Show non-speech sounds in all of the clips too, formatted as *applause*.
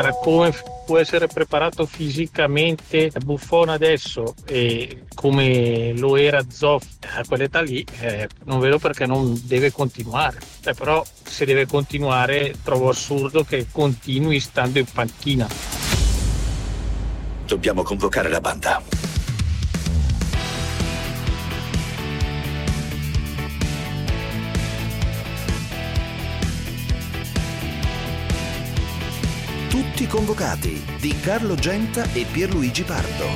tra come può essere preparato fisicamente Buffon adesso e come lo era Zoff a quell'età lì, eh, non vedo perché non deve continuare. Eh, però se deve continuare trovo assurdo che continui stando in panchina. Dobbiamo convocare la banda. Convocati di Carlo Genta e Pierluigi Pardo.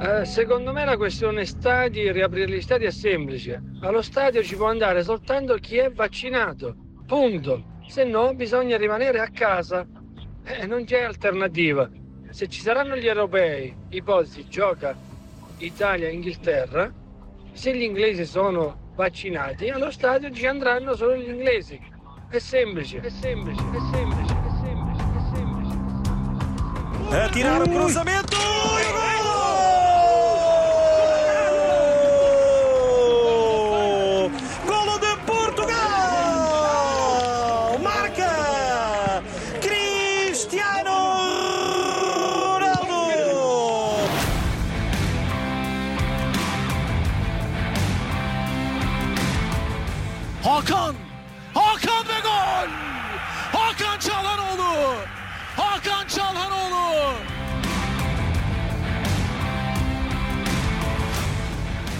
Eh, secondo me la questione stadi, riaprire gli stadi è semplice. Allo stadio ci può andare soltanto chi è vaccinato. Punto. Se no bisogna rimanere a casa. Eh, non c'è alternativa. Se ci saranno gli europei, ipotesi gioca Italia-Inghilterra, se gli inglesi sono vaccinati, allo stadio ci andranno solo gli inglesi. È semplice, è semplice, è semplice, è semplice, è semplice. É tirar o cruzamento e gol! Archon!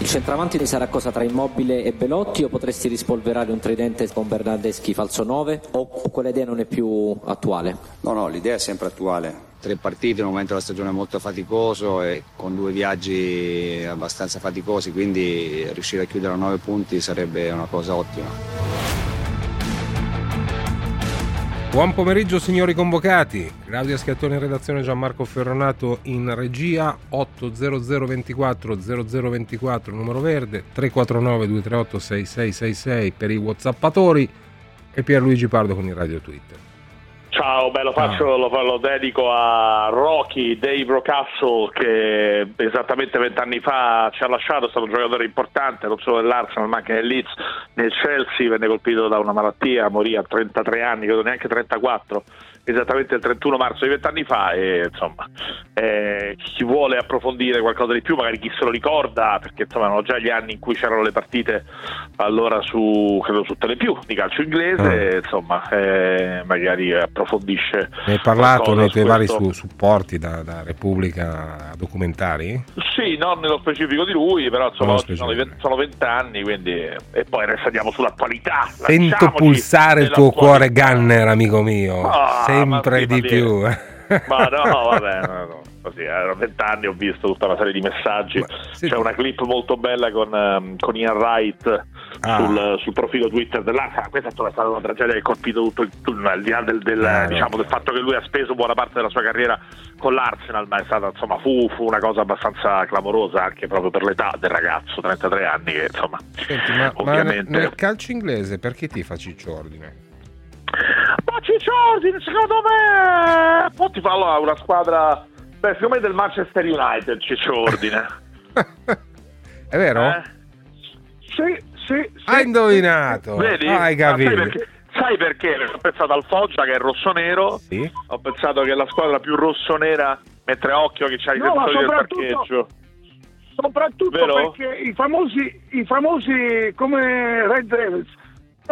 Centravanti sarà cosa tra Immobile e Belotti o potresti rispolverare un tridente con Bernardeschi falso 9 o quella idea non è più attuale? No, no, l'idea è sempre attuale. Tre partite in un momento della stagione molto faticoso e con due viaggi abbastanza faticosi, quindi riuscire a chiudere a nove punti sarebbe una cosa ottima. Buon pomeriggio signori convocati, Claudia Scattone in redazione, Gianmarco Ferronato in regia, 80024 0024 numero verde, 349 238 6666 per i whatsappatori e Pierluigi Pardo con il radio Twitter. Ciao, beh, lo, faccio, lo, lo dedico a Rocky Dave Rocastle che esattamente vent'anni fa ci ha lasciato, è stato un giocatore importante non solo nell'Arsenal ma anche nel Leeds, nel Chelsea, venne colpito da una malattia, morì a 33 anni, credo neanche 34, esattamente il 31 marzo di vent'anni fa e insomma eh, chi vuole approfondire qualcosa di più, magari chi se lo ricorda, perché insomma erano già gli anni in cui c'erano le partite allora su, credo su Telepiù di calcio inglese, Ah. insomma eh, magari approfondisce Ne hai parlato nei tuoi vari su- supporti da, da Repubblica a documentari? Sì, non nello specifico di lui, però insomma sono, vent'anni, quindi e poi adesso andiamo sull'attualità. Sento pulsare il tuo cuore. Gunner, amico mio, Ah, sempre ma sì, di ma più. Ma no, vabbè, no, no, così, erano vent'anni, ho visto tutta una serie di messaggi. C'è una clip molto bella con, ehm, con Ian Wright Ah. sul, sul profilo Twitter dell'Arsenal. Questa insomma, è stata una tragedia che ha colpito tutto il tutto, al di là del, del, Eh, no. diciamo, del fatto che lui ha speso buona parte della sua carriera con l'Arsenal, ma è stata insomma fu, fu una cosa abbastanza clamorosa anche proprio per l'età del ragazzo, 33 anni, che insomma Senti, ma, ma ovviamente. nel calcio inglese perché ti fa Ordine? Ma Ciccio Ordine, secondo me poi ti fa allora una squadra beh secondo me del Manchester United Ciccio Ordine *laughs* È vero? Eh? Sì, sì, sì. Hai indovinato, Vedi? hai capito. Sai perché? Sai perché? Perché Ho pensato al Foggia che è rosso-nero, ho pensato che è la squadra più rosso-nera, mentre occhio che c'ha i No, sensori del soprattutto- parcheggio. Soprattutto Vero? perché i famosi, i famosi come Red Devils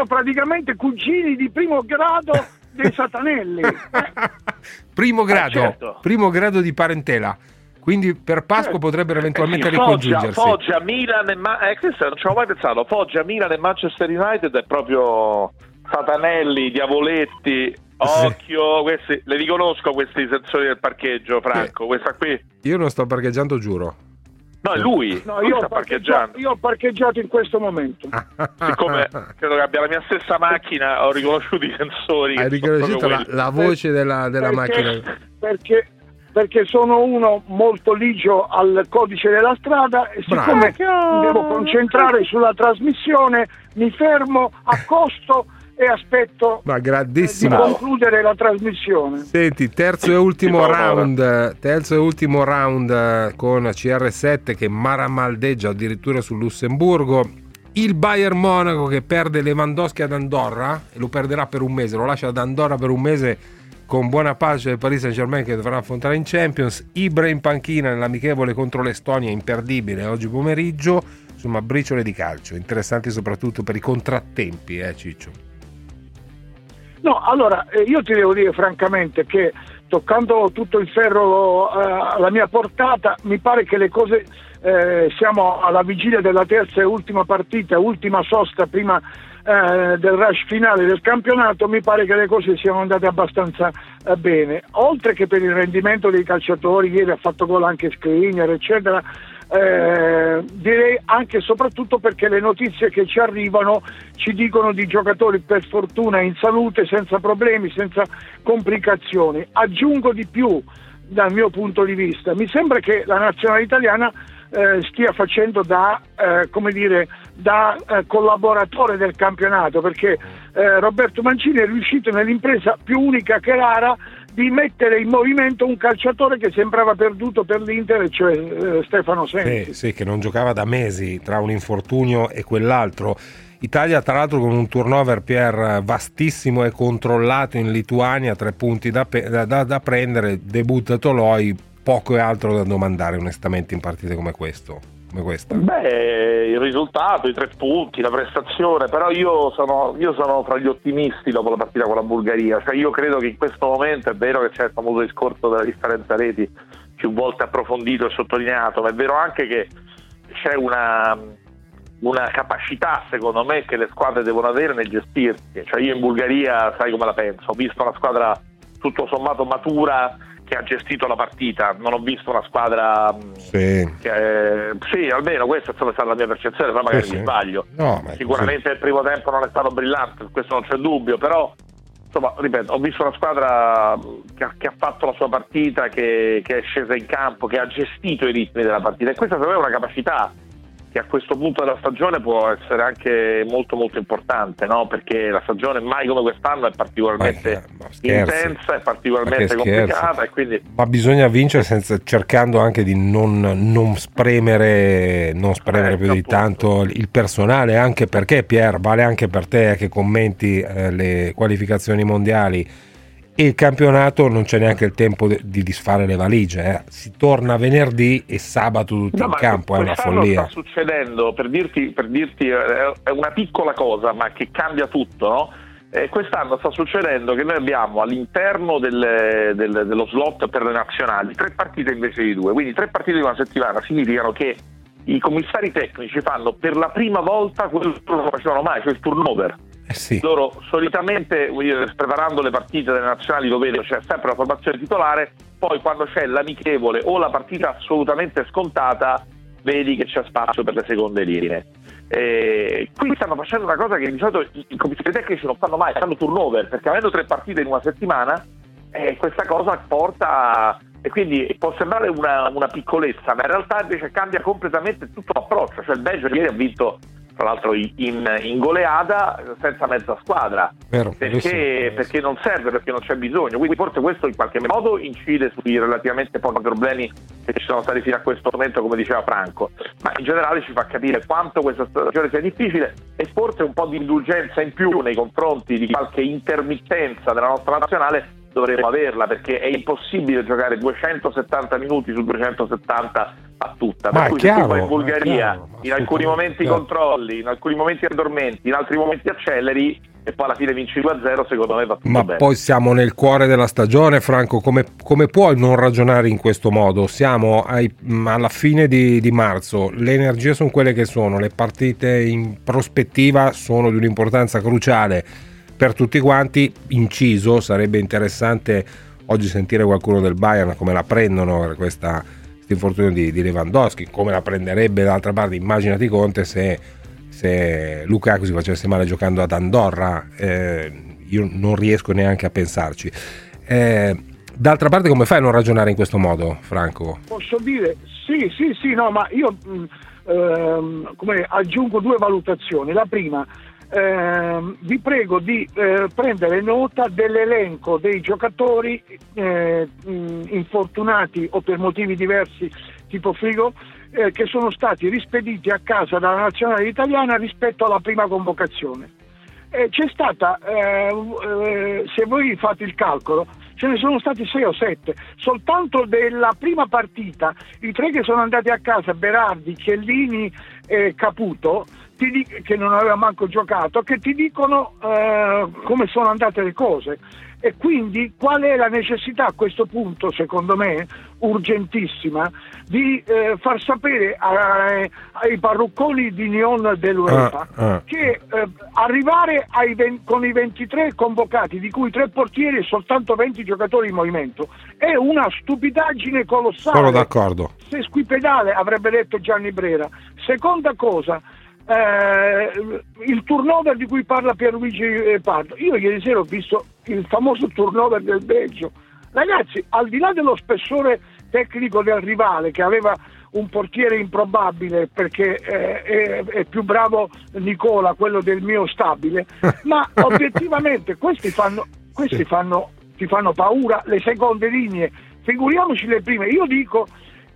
praticamente cugini di primo grado dei Satanelli. *laughs* Primo grado, certo. primo grado di parentela. Quindi per Pasqua potrebbero eventualmente Eh sì, Foggia, ricongiungersi. Foggia, Milan e Ma- eh, questo non ci avevo mai pensato. Foggia, Milan e Manchester United è proprio Satanelli, Diavoletti. Occhio, questi, le riconosco questi sensori del parcheggio, Franco. Questa qui, Io non sto parcheggiando, giuro. No, è lui. No, lui io ho, sta parcheggiato, parcheggiando. io ho parcheggiato in questo momento. Siccome *laughs* credo che abbia la mia stessa macchina, ho riconosciuto i sensori. Hai riconosciuto la, la voce della, della Perché- macchina? Perché, perché sono uno molto ligio al codice della strada e Bravo. siccome mi devo concentrare sulla trasmissione mi fermo, accosto e aspetto Ma di grandissimo. concludere la trasmissione. Senti, terzo e ultimo round, terzo e ultimo round eh, con CR7 che maramaldeggia addirittura sul Lussemburgo. Il Bayern Monaco che perde Lewandowski ad Andorra e lo perderà per un mese, lo lascia ad Andorra per un mese con buona pace del Paris Saint Germain che dovrà affrontare in Champions. Ibra in panchina nell'amichevole contro l'Estonia, imperdibile oggi pomeriggio. Insomma, briciole di calcio, interessanti soprattutto per i contrattempi, eh Ciccio. No, allora eh, io ti devo dire francamente che toccando tutto il ferro eh, alla mia portata, mi pare che le cose eh, siamo alla vigilia della terza e ultima partita, ultima sosta prima eh, del rush finale del campionato, mi pare che le cose siano andate abbastanza eh, bene. Oltre che per il rendimento dei calciatori, ieri ha fatto gol anche Skriniar, eccetera. Eh, direi anche e soprattutto perché le notizie che ci arrivano ci dicono di giocatori per fortuna in salute, senza problemi, senza complicazioni. Aggiungo di più dal mio punto di vista, mi sembra che la nazionale italiana eh, stia facendo da, eh, dire, da eh, collaboratore del campionato perché eh, Roberto Mancini è riuscito nell'impresa più unica che rara di mettere in movimento un calciatore che sembrava perduto per l'Inter, cioè eh, Stefano Sensi. Sì, sì, che non giocava da mesi tra un infortunio e quell'altro. Italia, tra l'altro, con un turnover Pier vastissimo e controllato in Lituania, tre punti da, pe- da- da prendere, debutta Toloi, poco e altro da domandare onestamente in partite come, questo, come questa. Beh, il risultato, i tre punti, la prestazione, però io sono, io sono tra gli ottimisti dopo la partita con la Bulgaria, cioè io credo che in questo momento è vero che c'è il famoso discorso della differenza reti più volte approfondito e sottolineato, ma è vero anche che c'è una, una capacità secondo me che le squadre devono avere nel gestirsi, cioè io in Bulgaria sai come la penso, ho visto una squadra tutto sommato matura che ha gestito la partita, non ho visto una squadra mh, Sì. che, sì, almeno questa è stata la mia percezione, poi magari Sì, mi sì. sbaglio. No, ma Sicuramente il primo tempo non è stato brillante, questo non c'è dubbio, però insomma, ripeto, ho visto una squadra che ha, che ha fatto la sua partita, che, che è scesa in campo, che ha gestito i ritmi della partita e questa secondo me è una capacità che a questo punto della stagione può essere anche molto molto importante, no? perché la stagione mai come quest'anno è particolarmente Ma- ma intensa, è particolarmente complicata e quindi Ma bisogna vincere senza- cercando anche di non, non spremere, non spremere Eh, più di tanto il personale, anche perché Pier, vale anche per te che commenti eh, le qualificazioni mondiali il campionato non c'è neanche il tempo di disfare le valigie. eh. Si torna venerdì e sabato tutti No, in campo, è una follia. sta succedendo, per dirti, per dirti, eh, è una piccola cosa, ma che cambia tutto, no? Eh, quest'anno sta succedendo che noi abbiamo all'interno del- del- dello slot per le nazionali tre partite invece di due, quindi tre partite di una settimana significano che i commissari tecnici fanno per la prima volta quello che non facevano mai, cioè il turnover. Eh sì. Loro solitamente, preparando le partite delle nazionali, lo vedo, c'è sempre la formazione titolare, poi quando c'è l'amichevole o la partita assolutamente scontata, vedi che c'è spazio per le seconde linee. Eh, qui stanno facendo una cosa che di solito i i commissari tecnici non fanno mai, fanno turnover, perché avendo tre partite in una settimana, eh, questa cosa porta e quindi può sembrare una, una piccolezza, ma in realtà invece cambia completamente tutto l'approccio. Cioè il Belgio ieri ha vinto, tra l'altro, in, in goleada senza mezza squadra. Vero, Perché, perché non serve, perché non c'è bisogno. Quindi forse questo in qualche modo incide sui relativamente pochi problemi che ci sono stati fino a questo momento, come diceva Franco. Ma in generale ci fa capire quanto questa stagione sia difficile e forse un po' di indulgenza in più nei confronti di qualche intermittenza della nostra nazionale dovremmo averla perché è impossibile giocare 270 minuti su 270 a tutta. Ma Per cui se tu chiaro, vai in Bulgaria, chiaro, in alcuni momenti chiaro. controlli, in alcuni momenti addormenti, in altri momenti acceleri e poi alla fine vinci 2-0, secondo me va tutto Ma bene. poi siamo nel cuore della stagione, Franco. Come, come puoi non ragionare in questo modo? Siamo ai- mh, alla fine di, di marzo, le energie sono quelle che sono, le partite in prospettiva sono di un'importanza cruciale per tutti quanti. Inciso, sarebbe interessante oggi sentire qualcuno del Bayern come la prendono per questa questo infortunio di, di Lewandowski, come la prenderebbe d'altra parte. Immaginati Conte se se Lukaku si facesse male giocando ad Andorra, eh, io non riesco neanche a pensarci. Eh, d'altra parte, come fai a non ragionare in questo modo, Franco? Posso dire sì, sì, sì, no, ma io mh, ehm, come aggiungo due valutazioni. La prima, ehm, vi prego di eh, prendere nota dell'elenco dei giocatori eh, infortunati o per motivi diversi tipo frigo eh, che sono stati rispediti a casa dalla nazionale italiana rispetto alla prima convocazione. Eh, c'è stata, eh, se voi fate il calcolo, ce ne sono stati sei o sette, soltanto della prima partita, i tre che sono andati a casa, Berardi, Chiellini e Caputo, ti di- che non aveva manco giocato, che ti dicono eh, come sono andate le cose. E quindi qual è la necessità a questo punto, secondo me, urgentissima, di eh, far sapere ai, ai parrucconi di Neon dell'Europa Ah, ah. che eh, arrivare ai con i 23 convocati, di cui tre portieri e soltanto 20 giocatori in movimento, è una stupidaggine colossale. Sono d'accordo. Se squipedale avrebbe detto Gianni Brera. Seconda cosa, eh, il turnover di cui parla Pierluigi eh, Pardo. Io ieri sera ho visto il famoso turnover del Belgio. Ragazzi, al di là dello spessore tecnico del rivale che aveva un portiere improbabile perché eh, è, è più bravo Nicola, quello del mio stabile, *laughs* ma obiettivamente questi fanno, questi fanno, ti fanno paura le seconde linee, figuriamoci le prime. Io dico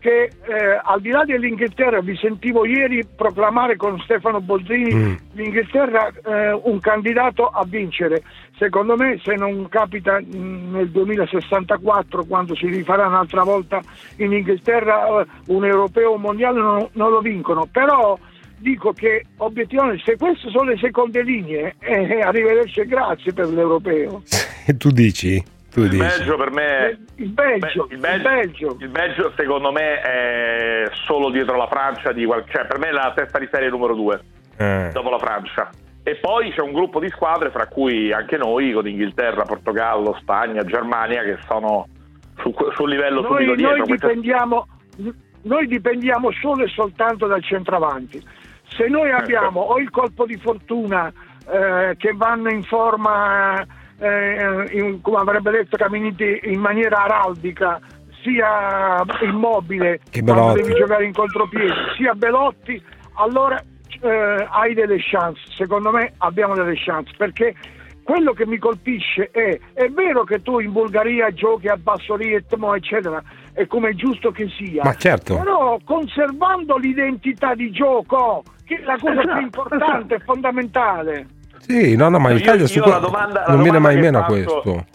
che eh, al di là dell'Inghilterra vi sentivo ieri proclamare con Stefano Bozzini Mm. l'Inghilterra eh, un candidato a vincere. Secondo me se non capita mh, nel 2064 quando si rifarà un'altra volta in Inghilterra eh, un europeo mondiale non, non lo vincono, però dico che obiettivamente se queste sono le seconde linee eh, arrivederci e grazie per l'europeo. E *laughs* tu dici? Tu Il dici. Belgio per me Il Belgio, Beh, il, Belgio, il Belgio, secondo me è solo dietro la Francia di qual- cioè per me è la testa di serie numero due Eh. dopo la Francia e poi c'è un gruppo di squadre fra cui anche noi con Inghilterra, Portogallo, Spagna, Germania che sono su, sul livello noi, subito dietro noi dipendiamo, noi dipendiamo solo e soltanto dal centravanti. Se noi abbiamo o il colpo di fortuna eh, che vanno in forma, eh, in- come avrebbe detto Caminiti, in maniera araldica, sia immobile Che quando devi giocare in contropiede, sia Belotti, allora eh, hai delle chance. Secondo me abbiamo delle chance perché quello che mi colpisce è è vero che tu in Bulgaria giochi a basso ritmo eccetera e come è giusto che sia Ma certo. però conservando l'identità di gioco che è la cosa Esatto, più importante e fondamentale Sì, no, no, ma in Io- Italia io la domanda- la non viene mai meno faccio- questo.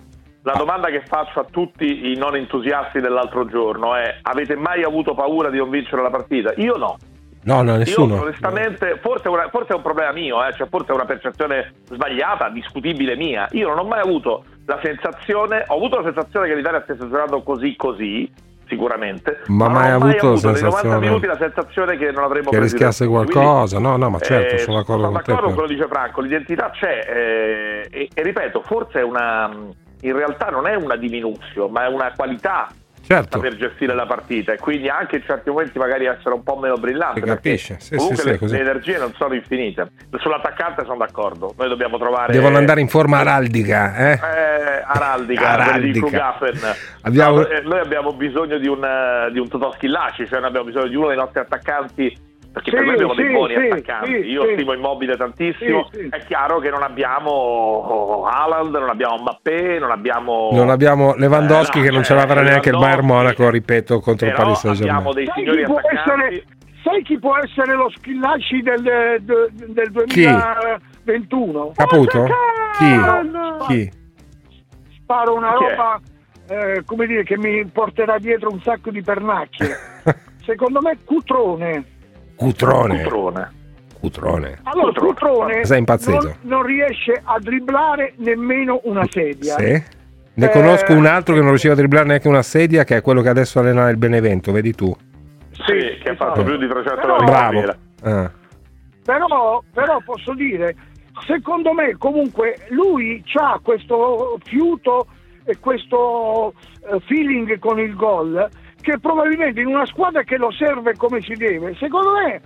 La domanda che faccio a tutti i non entusiasti dell'altro giorno è avete mai avuto paura di non vincere la partita? Io no. No, no, nessuno. Io onestamente, forse, è una- forse è un problema mio, eh, cioè forse è una percezione sbagliata, discutibile mia. Io non ho mai avuto la sensazione, ho avuto la sensazione che l'Italia stesse giocando così così, sicuramente. Ma non mai avuto avuto nei 90 sensazione- minuti la sensazione che non avremmo Che rischiasse qualcosa. Quindi, No, no, ma certo, eh, sono d'accordo con te, d'accordo con quello che dice Franco, l'identità c'è eh, e, e ripeto, forse è una in realtà non è una diminuzione, ma è una qualità Certo. saper gestire la partita e quindi anche in certi momenti magari essere un po' meno brillante Si capisce, sì, comunque sì, le, le energie non sono infinite sull'attaccante sono d'accordo noi dobbiamo trovare Devono andare in forma araldica, eh? eh, araldica, Araldica. Abbiamo- No, eh, noi abbiamo bisogno di un, eh, di un Totò Schillaci cioè noi abbiamo bisogno di uno dei nostri attaccanti perché Sì, per noi abbiamo dei sì, buoni sì, attaccanti sì, io sì. stimo Immobile tantissimo Sì, sì. è chiaro che non abbiamo Haaland non abbiamo Mbappé non abbiamo Non abbiamo Lewandowski Eh, no, che non ce l'avrà neanche il Bayern Monaco, ripeto, contro il Paris Saint-Germain. abbiamo dei sai signori chi, può attaccanti essere, sai chi può essere lo Schillaci del, de- del Chi? 2021? Caputo? Porca Chi? Chi? sparo una Chi roba eh, come dire che mi porterà dietro un sacco di pernacchie *laughs* secondo me Cutrone Cutrone. Cutrone. Cutrone. allora Cutrone. Cutrone Sei impazzito. non, non riesce a dribblare nemmeno una sedia Sì? Ne Eh, conosco un altro che non riusciva a dribblare neanche una sedia, che è quello che adesso allena il Benevento, vedi tu. sì, che ha fatto esatto. più di 300 Però- Bravo. Ah. però, però posso dire, secondo me comunque lui ha questo fiuto e questo eh, feeling con il gol che probabilmente in una squadra che lo serve come si deve, secondo me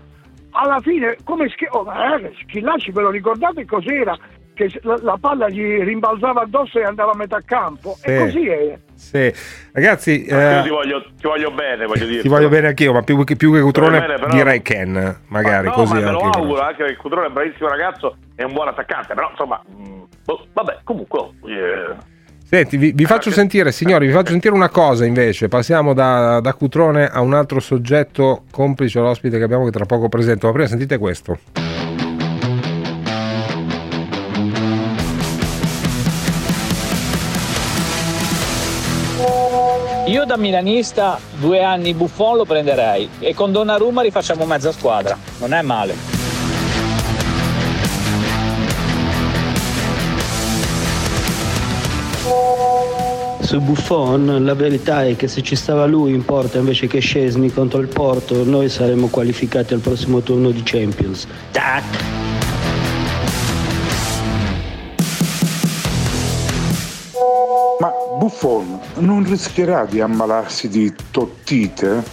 alla fine come Schi- oh, ma ragazzi, Schillaci ve lo ricordate cos'era? che la, la palla gli rimbalzava addosso e andava a metà campo. Sì. E così è. Sì. Ragazzi, Ma eh, io ti voglio, ti voglio bene, voglio dire. ti voglio bene anch'io, ma più, che- più che Cutrone bene, però- direi Ken, magari no, così ma me lo anche. auguro anche perché Cutrone è un bravissimo ragazzo e un buon attaccante, però insomma, mh, boh, vabbè, comunque oh, eh, Senti, vi, vi faccio sentire, signori, vi faccio sentire una cosa invece. Passiamo da, da Cutrone a un altro soggetto complice all'ospite che abbiamo che tra poco presento. Ma prima sentite questo. Io da milanista due anni Buffon lo prenderei e con Donnarumma rifacciamo mezza squadra. Non è male. Su Buffon la verità è che se ci stava lui in porta invece che Scesni contro il Porto noi saremmo qualificati al prossimo turno di Champions. Tac! Ma Buffon non rischierà di ammalarsi di tottite?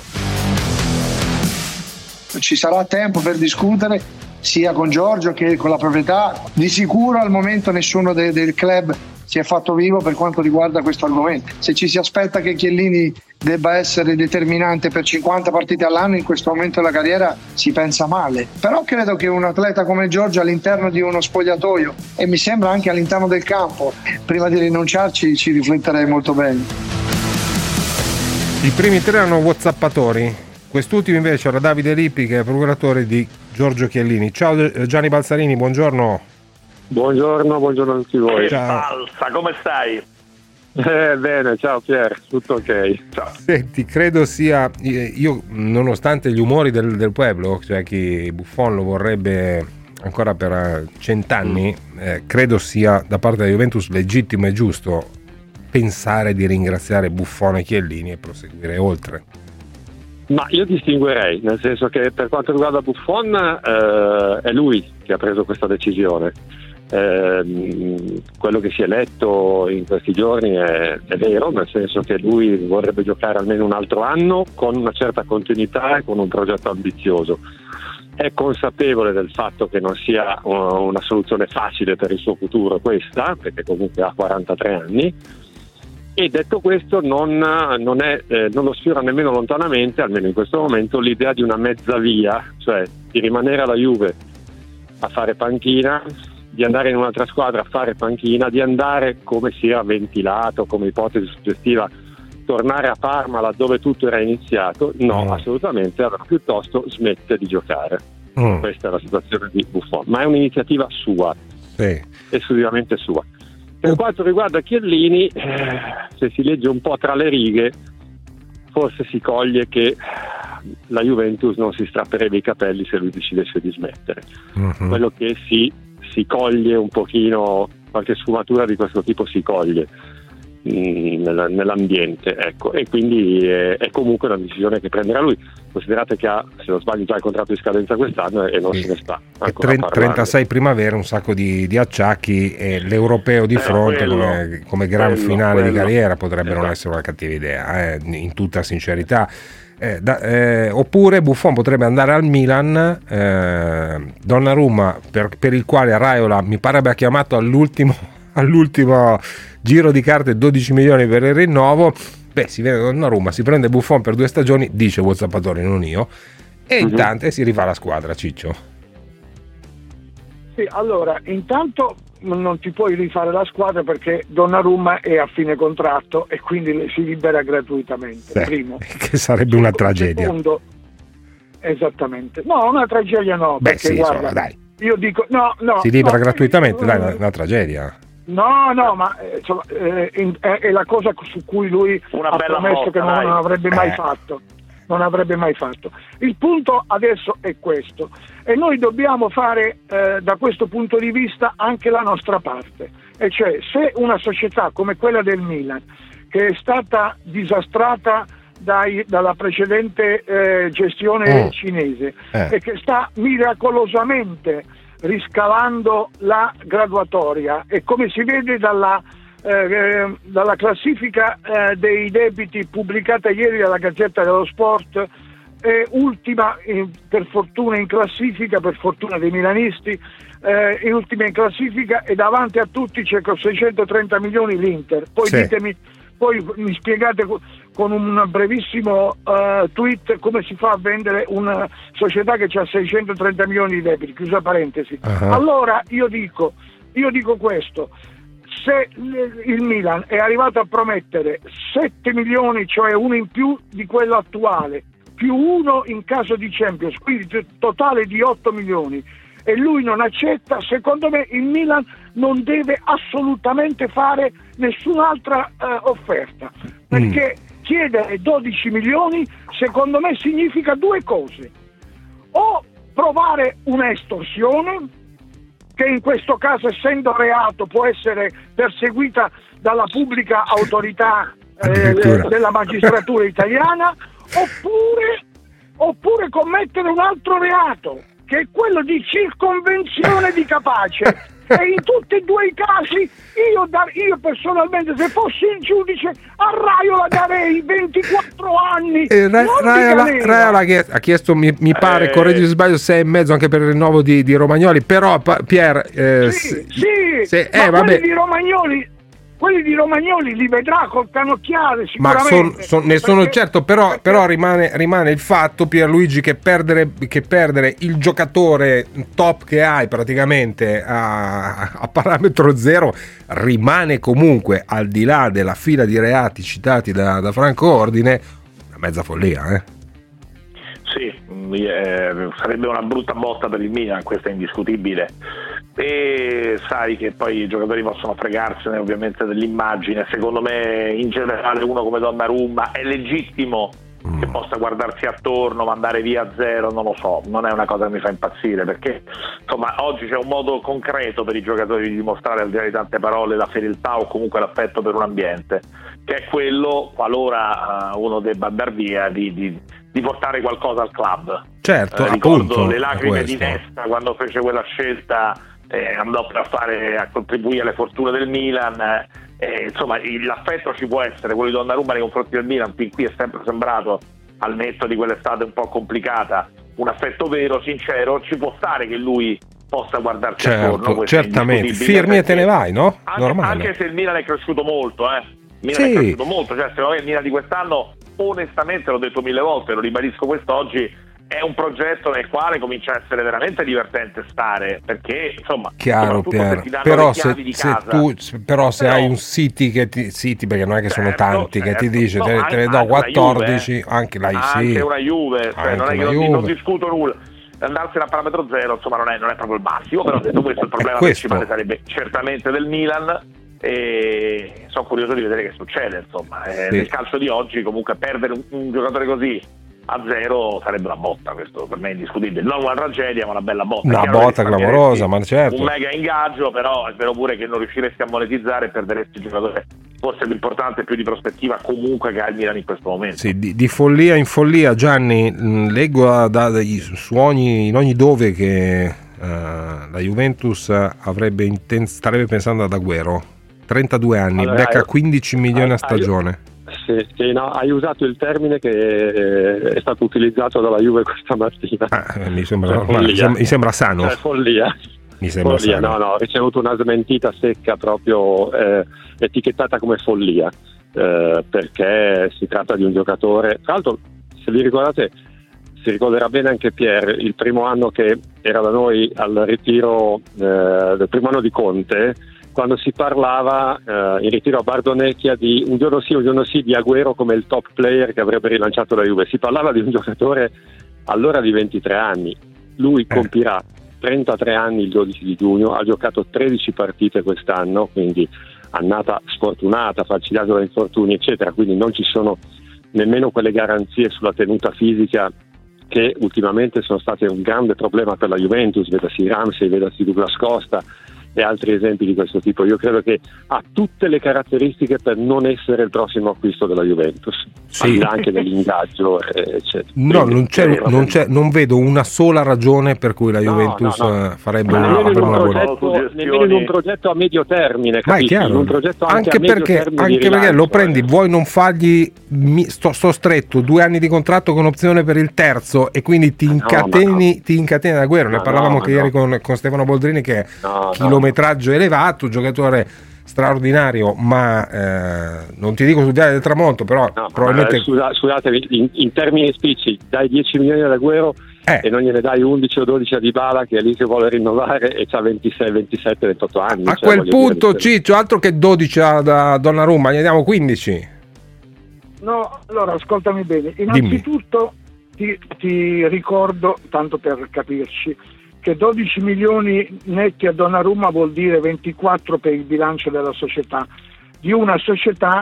ci sarà tempo per discutere sia con Giorgio che con la proprietà. Di sicuro al momento nessuno de- del club si è fatto vivo per quanto riguarda questo argomento. Se ci si aspetta che Chiellini debba essere determinante per 50 partite all'anno in questo momento della carriera si pensa male. Però credo che un atleta come Giorgio all'interno di uno spogliatoio e mi sembra anche all'interno del campo, prima di rinunciarci ci rifletterei molto bene. I primi tre erano Whatsappatori. Quest'ultimo invece era Davide Lippi, che è procuratore di Giorgio Chiellini. Ciao eh, Gianni Balzarini, buongiorno. Buongiorno, buongiorno a tutti voi. Balsa, come stai? Eh, bene, ciao Pier, tutto ok. Ciao. Senti, credo sia. eh, Io, nonostante gli umori del, del pueblo, cioè chi Buffon lo vorrebbe ancora per eh, cent'anni, eh, credo sia da parte della Juventus legittimo e giusto pensare di ringraziare Buffon e Chiellini e proseguire oltre. Ma io distinguerei, nel senso che per quanto riguarda Buffon eh, è lui che ha preso questa decisione. Ehm, quello che si è letto in questi giorni è, è vero, nel senso che lui vorrebbe giocare almeno un altro anno con una certa continuità e con un progetto ambizioso. È consapevole del fatto che non sia uh, una soluzione facile per il suo futuro questa, perché comunque ha 43 anni, e detto questo non, non è, eh, non lo sfiora nemmeno lontanamente, almeno in questo momento, l'idea di una mezza via, cioè di rimanere alla Juve a fare panchina, di andare in un'altra squadra a fare panchina, di andare come si era ventilato, come ipotesi suggestiva, tornare a Parma laddove tutto era iniziato. No, Mm. assolutamente, allora piuttosto smette di giocare. Mm. Questa è la situazione di Buffon, ma è un'iniziativa sua, Sì. esclusivamente sua. Per quanto riguarda Chiellini, eh, se si legge un po' tra le righe, forse si coglie che la Juventus non si strapperebbe i capelli se lui decidesse di smettere. Mhm. Quello che si, si coglie un pochino, qualche sfumatura di questo tipo si coglie mm, nella- nell'ambiente, ecco, e quindi eh, è comunque una decisione che prenderà lui. Considerate che ha, se non sbaglio, già il contratto di scadenza quest'anno e non se ne sta. E ancora tre- parlando. 36 primavere, un sacco di, di acciacchi e l'europeo di Eh, fronte quello, come, come gran quello, finale di quello. carriera potrebbe non Esatto. essere una cattiva idea, eh, in tutta sincerità. Eh, da- eh, oppure Buffon potrebbe andare al Milan, eh, Donnarumma per, per il quale Raiola mi pare abbia chiamato all'ultimo, *laughs* all'ultimo giro di carte 12 milioni per il rinnovo. Beh, si vede Donnarumma, si prende Buffon per due stagioni, dice Whatsappatori, non io, e Mhm. intanto si rifà la squadra, Ciccio. Sì, allora, intanto non ti puoi rifare la squadra perché Donnarumma è a fine contratto e quindi si libera gratuitamente. Sì, Primo. che sarebbe una tragedia. Secondo, esattamente. No, una tragedia no, Beh, perché sì, guarda, insomma, dai. io dico no, no. si libera no, gratuitamente, dai, eh, una, una tragedia. No, no, ma eh, insomma, eh, in- è, è la cosa su cui lui Una ha promesso mossa, che non, non avrebbe mai Eh. fatto. Non avrebbe mai fatto. Il punto adesso è questo e noi dobbiamo fare eh, da questo punto di vista anche la nostra parte. E cioè se una società come quella del Milan, che è stata disastrata dai- dalla precedente eh, gestione Mm. cinese Eh. e che sta miracolosamente riscalando la graduatoria e come si vede dalla, eh, dalla classifica eh, dei debiti pubblicata ieri dalla Gazzetta dello Sport è ultima in- per fortuna in classifica, per fortuna dei milanisti, eh, ultima in classifica e davanti a tutti c'è con 630 milioni l'Inter. Poi Sì. ditemi, poi mi spiegate co- con un brevissimo eh, tweet come si fa a vendere una società che ha 630 milioni di debiti, chiusa parentesi. Ah. Allora io dico, io dico questo, se il Milan è arrivato a promettere 7 milioni, cioè uno in più di quello attuale, più uno in caso di Champions, quindi totale di 8 milioni, e lui non accetta, secondo me il Milan non deve assolutamente fare nessun'altra eh, offerta, perché chiedere 12 milioni secondo me significa due cose, o provare un'estorsione, che in questo caso essendo reato può essere perseguita dalla pubblica autorità eh, della magistratura italiana, oppure, oppure commettere un altro reato, che è quello di circonvenzione di capace. E in tutti e due i casi io, dar- io personalmente, se fossi il giudice, a Raiola darei 24 anni. Eh, Ra- Raiola. Raiola che ha chiesto, mi, mi pare, Eh. correggi se sbaglio, 6 e mezzo anche per il rinnovo di, di Romagnoli. Però, pa- Pier, eh, se- Sì, se- ma eh, vabbè. quelli di Romagnoli, quelli di Romagnoli li vedrà col canocchiale Ma sicuramente. son- son- ne sono Perché- certo, però, però rimane, rimane il fatto, Pierluigi, che perdere, che perdere il giocatore top che hai praticamente a, a parametro zero rimane comunque, al di là della fila di reati citati da, da Franco Ordine, una mezza follia. Eh? Sì, mm, eh, sarebbe una brutta botta per il Milan, questo è indiscutibile. E sai che poi i giocatori possono fregarsene ovviamente dell'immagine. Secondo me, in generale, uno come Donnarumma è legittimo che possa guardarsi attorno, mandare via a zero, non lo so, non è una cosa che mi fa impazzire perché insomma oggi c'è un modo concreto per i giocatori di dimostrare al di là di tante parole la fedeltà o comunque l'affetto per un ambiente, che è quello, qualora eh, uno debba andare via, di, di- di portare qualcosa al club. Certo, Eh, ricordo appunto. le lacrime di. Nesta quando fece quella scelta, eh, andò per fare, a contribuire alle fortune del Milan. eh, insomma, l'affetto ci può essere, quello di Donnarumma nei confronti del Milan, fin qui è sempre sembrato, al netto di quell'estate un po' complicata, un affetto vero, sincero, ci può stare che lui possa guardarsi attorno. Certo, è certamente. Firmi e te ne vai, no? anche, anche se il Milan è cresciuto molto, eh. Il Milan Sì. è cresciuto molto, cioè secondo me il Milan di quest'anno, onestamente l'ho detto mille volte, lo ribadisco quest'oggi, è un progetto nel quale comincia a essere veramente divertente stare, perché insomma, Chiaro, soprattutto Pier. se Però se, se tu, però se Però- hai un City che ti, City, perché non è che sono Certo, tanti, che ti certo. dice No, te, te ne do anche una 14, Juve, anche la anche sì. una Juve, cioè Anche non è che una non, non discuto nulla. Andarsene a parametro zero, insomma, non è, non è proprio il massimo, però detto questo, il problema questo. principale sarebbe certamente del Milan. E sono curioso di vedere che succede. Insomma, Eh, Sì. nel calcio di oggi, comunque, perdere un, un giocatore così a zero sarebbe una botta. Questo per me è indiscutibile. Non una tragedia, ma una bella botta. Una botta clamorosa, ma certo. Un mega ingaggio, però è vero pure che non riusciresti a monetizzare e perderesti il giocatore forse più importante e più di prospettiva comunque che ha il Milan in questo momento. Sì, di, di follia in follia, Gianni, mh, leggo da- da- su ogni, in ogni dove che eh, la Juventus avrebbe inten- starebbe pensando ad Agüero. 32 anni, Allora, becca eh, 15 milioni a ah, stagione. Sì, sì, no, hai usato il termine che eh, è stato utilizzato dalla Juve questa mattina. Eh, mi, sembra, Cioè, ma- mi sembra- sano. Cioè, follia. Mi sembra Follia, sano. no, no, ho ricevuto una smentita secca proprio eh, etichettata come follia, eh, perché si tratta di un giocatore. Tra l'altro, se vi ricordate, si ricorderà bene anche Pier, il primo anno che era da noi al ritiro eh, del primo anno di Conte, quando si parlava eh, in ritiro a Bardonecchia di un giorno sì, un giorno sì di Agüero come il top player che avrebbe rilanciato la Juve. Si parlava di un *laughs* giocatore allora di 23 anni. Lui compirà 33 anni il 12 di giugno, ha giocato 13 partite quest'anno, quindi annata sfortunata, falcidiato da infortuni, eccetera, quindi non ci sono nemmeno quelle garanzie sulla tenuta fisica che ultimamente sono state un grande problema per la Juventus, vedasi Ramsey, vedasi Douglas Costa e altri esempi di questo tipo. Io credo che ha tutte le caratteristiche per non essere il prossimo acquisto della Juventus, Sì. anche nell'ingaggio, eh, eccetera. No, Quindi, non, c'è, eh, non, c'è- non vedo una sola ragione per cui la Juventus no, no. eh, farebbe Ma una, nemmeno, in avrebbe un una buona progetto, nemmeno in un progetto a medio termine, Ma è capisci? chiaro, In un progetto anche, anche a medio perché, anche perché rilancio, lo prendi, vuoi non fargli mi- sto, sto stretto due anni di contratto con opzione per il terzo e quindi ti incateni, ti incateni da guerra. Ne Ma parlavamo no, anche ma ieri no. con, con Stefano Boldrini che No, chilometraggio elevato, giocatore straordinario, ma eh, non ti dico studiare del tramonto, però probabilmente Eh, scusa- scusatemi, in, in termini spicci, dai 10 milioni ad Agüero Eh. e non gliene dai 11 o 12 a Dybala che è lì che vuole rinnovare e ha 26, 27, 28 anni. a cioè, quel punto dire, Ciccio, altro che 12 a- da Donnarumma, gli diamo 15. No, allora ascoltami bene. Innanzitutto ti, ti ricordo, tanto per capirci, che 12 milioni netti a Donnarumma vuol dire 24 per il bilancio della società, di una società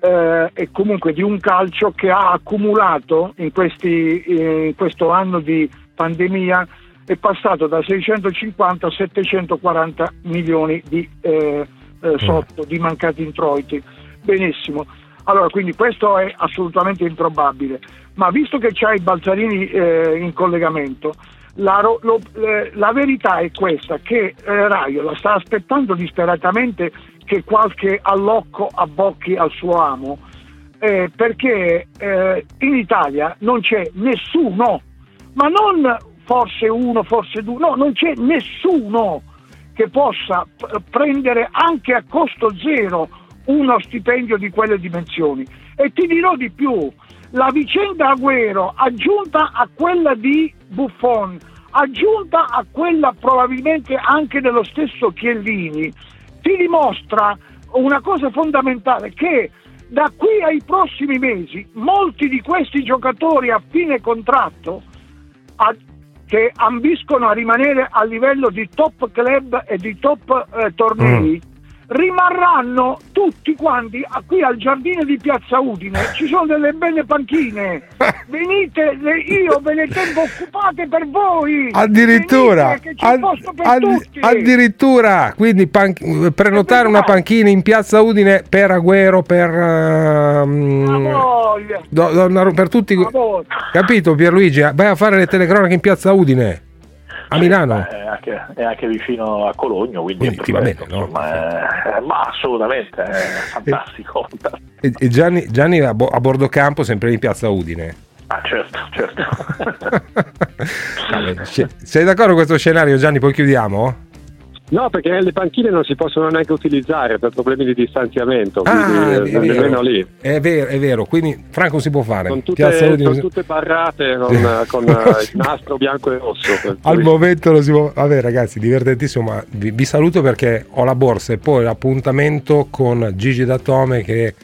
eh, e comunque di un calcio che ha accumulato in, questi, eh, in questo anno di pandemia è passato da 650 a 740 milioni di eh, eh, sotto, di mancati introiti. Benissimo. Allora, quindi questo è assolutamente improbabile. Ma visto che c'hai Balzarini eh, in collegamento, la, lo- eh, la verità è questa, che eh, Raiola sta aspettando disperatamente che qualche allocco abbocchi al suo amo, eh, perché eh, in Italia non c'è nessuno, ma non forse uno, forse due, no, non c'è nessuno che possa p- prendere anche a costo zero uno stipendio di quelle dimensioni. E ti dirò di più, la vicenda Agüero aggiunta a quella di Buffon, aggiunta a quella probabilmente anche dello stesso Chiellini, ti dimostra una cosa fondamentale che da qui ai prossimi mesi molti di questi giocatori a fine contratto a- che ambiscono a rimanere a livello di top club e di top eh, tornei rimarranno tutti quanti a- qui al giardino di Piazza Udine. Ci sono delle belle panchine. *laughs* Venite le- io ve ne tengo occupate per voi. Addirittura, Venite, ad- posto per ad- tutti. addirittura, quindi pan- prenotare una panchina in piazza Udine per Agüero, per, voglia. Do- Donnarumma, per tutti, capito Pierluigi? Vai a fare le telecronache in piazza Udine a Milano. È anche, è anche vicino a Cologno, quindi, Quindi va bene, no? insomma, è- ma assolutamente è fantastico. *laughs* E, e Gianni, Gianni a, bo- a bordo campo, sempre in piazza Udine. Ah, certo, certo. *laughs* Sei d'accordo con questo scenario, Gianni? Poi chiudiamo? No, perché le panchine non si possono neanche utilizzare per problemi di distanziamento, Ah, quindi è eh, vero. nemmeno lì. È vero, è vero. Quindi Franco si può fare. Sono Piazza tutte, sono tutte barrate con, con, eh, *laughs* il nastro bianco e rosso. Al momento lo si può. Vabbè, ragazzi, divertentissimo. Ma vi, vi saluto perché ho la borsa e poi l'appuntamento con Gigi Datome che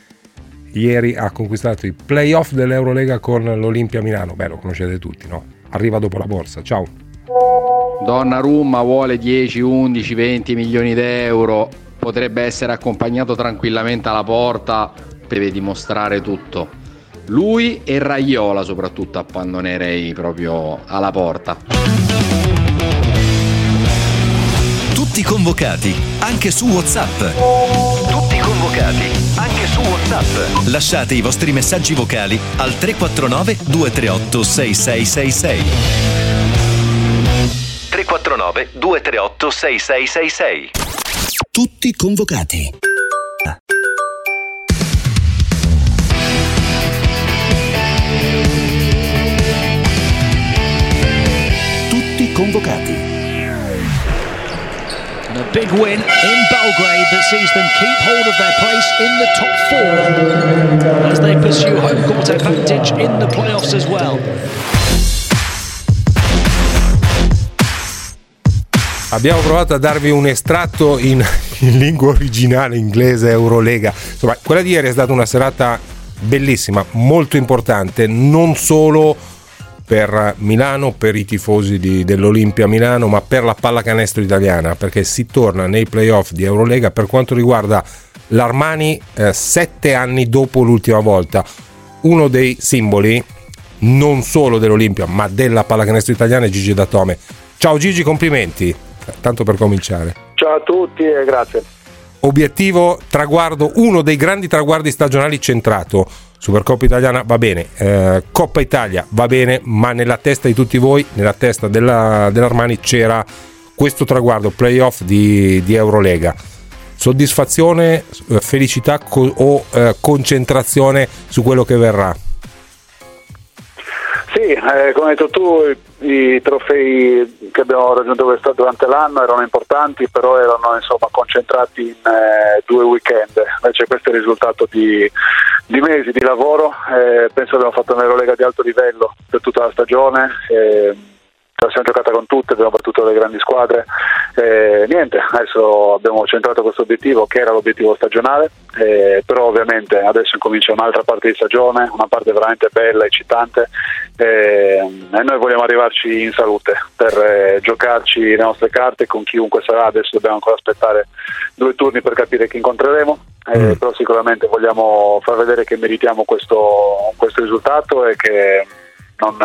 ieri ha conquistato i playoff dell'Eurolega con l'Olimpia Milano. Beh, lo conoscete tutti, no? Arriva dopo la borsa. Ciao. Donnarumma vuole 10, 11, 20 milioni d'euro, potrebbe essere accompagnato tranquillamente alla porta, deve dimostrare tutto. Lui e Raiola soprattutto appannonerei proprio alla porta. Tutti convocati, anche su WhatsApp. Tutti convocati, anche su WhatsApp. Lasciate i vostri messaggi vocali al 349 238 6666. 349 238 6666. Tutti convocati. Tutti convocati. And a big win in Belgrade that sees them keep hold of their place in the top four as they pursue home court advantage in the playoffs as well. Abbiamo provato a darvi un estratto in, *laughs* in lingua originale inglese Eurolega. Insomma, quella di ieri è stata una serata bellissima, molto importante, non solo per Milano, per i tifosi di- dell'Olimpia Milano, ma per la pallacanestro italiana, perché si torna nei playoff di Eurolega per quanto riguarda l'Armani eh, sette anni dopo l'ultima volta. Uno dei simboli non solo dell'Olimpia, ma della pallacanestro italiana è Gigi Datome. Ciao Gigi, complimenti. Tanto per cominciare. Ciao a tutti e grazie. Obiettivo, traguardo, uno dei grandi traguardi stagionali centrato. Supercoppa italiana va bene, eh, Coppa Italia va bene, ma nella testa di tutti voi, nella testa della, dell'Armani c'era questo traguardo, playoff di, di Eurolega. Soddisfazione, eh, felicità co- o eh, concentrazione su quello che verrà? Sì, eh, come hai detto tu, i, trofei che abbiamo raggiunto durante l'anno erano importanti, però erano insomma, concentrati in eh, due weekend. Invece questo è il risultato di, di mesi di lavoro. Eh, penso abbiamo fatto un'Eurolega di alto livello per tutta la stagione. Eh, siamo giocata con tutte, abbiamo battuto le grandi squadre. Eh, niente, adesso abbiamo centrato questo obiettivo che era l'obiettivo stagionale, eh, però ovviamente adesso incomincia un'altra parte di stagione, una parte veramente bella, eccitante eh, e noi vogliamo arrivarci in salute per eh, giocarci le nostre carte con chiunque sarà, adesso dobbiamo ancora aspettare due turni per capire chi incontreremo. Eh, mm. però sicuramente vogliamo far vedere che meritiamo questo, questo risultato e che non,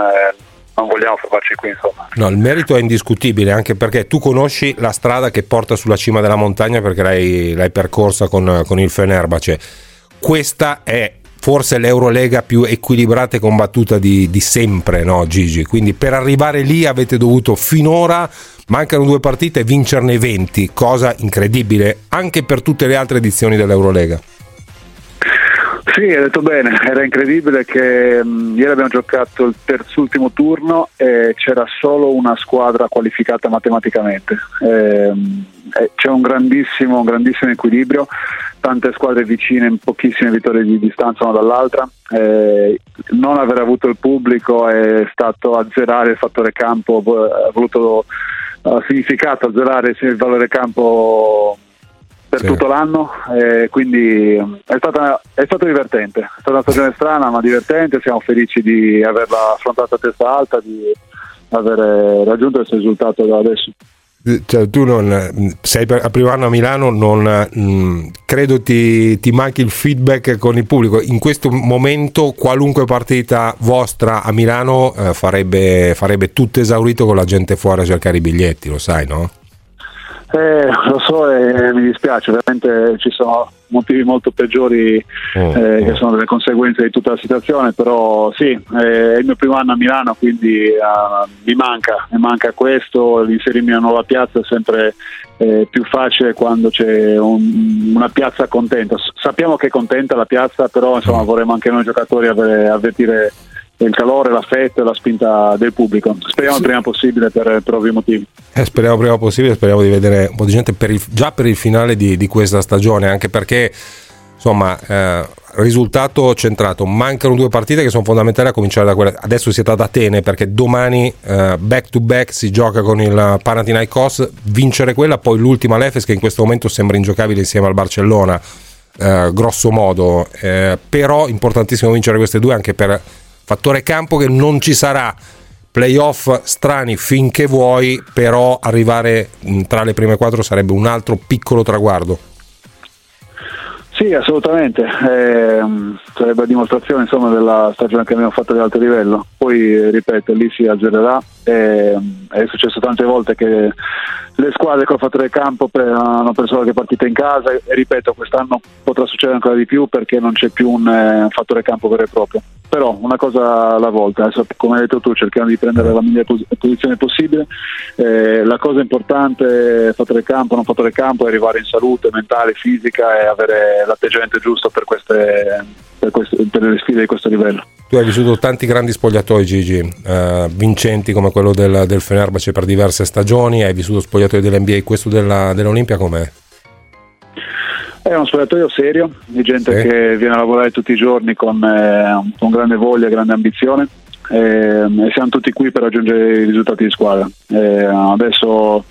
non vogliamo fermarci qui insomma. No, il merito è indiscutibile anche perché tu conosci la strada che porta sulla cima della montagna perché l'hai, l'hai percorsa con, con il Fenerbahce. Questa è forse l'Eurolega più equilibrata e combattuta di, di sempre, no Gigi? Quindi per arrivare lì avete dovuto finora, mancano due partite, vincerne 20, cosa incredibile anche per tutte le altre edizioni dell'Eurolega. Sì, hai detto bene, era incredibile che mh, ieri abbiamo giocato il terzultimo turno e c'era solo una squadra qualificata matematicamente. E, e c'è un grandissimo, un grandissimo equilibrio, tante squadre vicine, pochissime vittorie di distanza una dall'altra. E non aver avuto il pubblico è stato azzerare il fattore campo, ha voluto ha significato azzerare il valore campo per sì. tutto l'anno, eh, quindi è, stata, è, stato divertente, è stata una stagione strana ma divertente, siamo felici di averla affrontata a testa alta, di aver raggiunto questo risultato da adesso. Cioè, tu non sei a primo anno a Milano, non mh, credo ti, ti, manchi il feedback con il pubblico. In questo momento, qualunque partita vostra a Milano eh, farebbe, farebbe tutto esaurito con la gente fuori a cercare i biglietti, lo sai, no? Eh, *laughs* lo so e mi dispiace, veramente ci sono motivi molto peggiori oh, eh, che sono delle conseguenze di tutta la situazione, però sì, eh, è il mio primo anno a Milano, quindi uh, mi manca, mi manca questo, l'inserirmi in una nuova piazza è sempre eh, più facile quando c'è un, una piazza contenta. S- sappiamo che è contenta la piazza, però insomma, mm. vorremmo anche noi giocatori avere, avvertire il calore, l'affetto e la spinta del pubblico. Speriamo sì. il prima possibile per, per ovvi motivi. Eh, speriamo il prima possibile, speriamo di vedere un po' di gente per il, già per il finale di, di, questa stagione, anche perché insomma eh, risultato centrato, mancano due partite che sono fondamentali a cominciare da quella. Adesso siete ad Atene perché domani eh, back to back si gioca con il Panathinaikos, vincere quella, poi l'ultima l'Efes che in questo momento sembra ingiocabile insieme al Barcellona. Eh, grosso modo, eh, però importantissimo vincere queste due anche per fattore campo che non ci sarà playoff strani finché vuoi, però arrivare tra le prime quattro sarebbe un altro piccolo traguardo. Sì, assolutamente, eh, sarebbe a dimostrazione insomma, della stagione che abbiamo fatto di alto livello. Poi, ripeto, lì si azzererà. Eh, è successo tante volte che le squadre col fattore campo hanno preso qualche partita in casa e ripeto quest'anno potrà succedere ancora di più perché non c'è più un eh, fattore campo vero e proprio però una cosa alla volta come hai detto tu cerchiamo di prendere la migliore posizione possibile eh, la cosa importante fattore campo non fattore campo è arrivare in salute mentale, fisica e avere l'atteggiamento giusto per, queste, per, queste, per le sfide di questo livello tu hai vissuto tanti grandi spogliatoi Gigi, eh, vincenti come quello del, del Fenerbahce per diverse stagioni, hai vissuto spogliatoi dell'NBA, questo della, dell'Olimpia com'è? È uno spogliatoio serio, di gente sì. che viene a lavorare tutti i giorni con, eh, con grande voglia e grande ambizione eh, e siamo tutti qui per raggiungere i risultati di squadra. Eh, adesso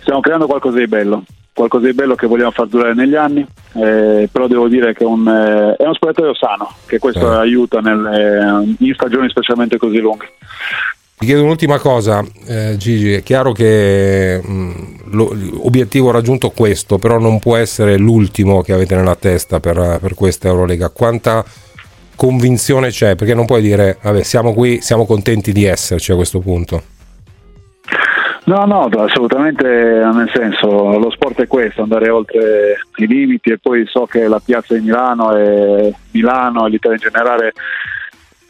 stiamo creando qualcosa di bello, qualcosa di bello che vogliamo far durare negli anni, eh, però devo dire che è, un, eh, è uno spogliatoio sano, che questo eh. aiuta nelle, in stagioni specialmente così lunghe. Ti chiedo un'ultima cosa, eh, Gigi, è chiaro che mh, l'obiettivo raggiunto è questo, però non può essere l'ultimo che avete nella testa per, per questa Eurolega. Quanta convinzione c'è? Perché non puoi dire, vabbè, siamo qui, siamo contenti di esserci a questo punto. No, no, assolutamente, nel senso, lo sport è questo, andare oltre i limiti e poi so che la piazza di Milano e Milano e l'Italia in generale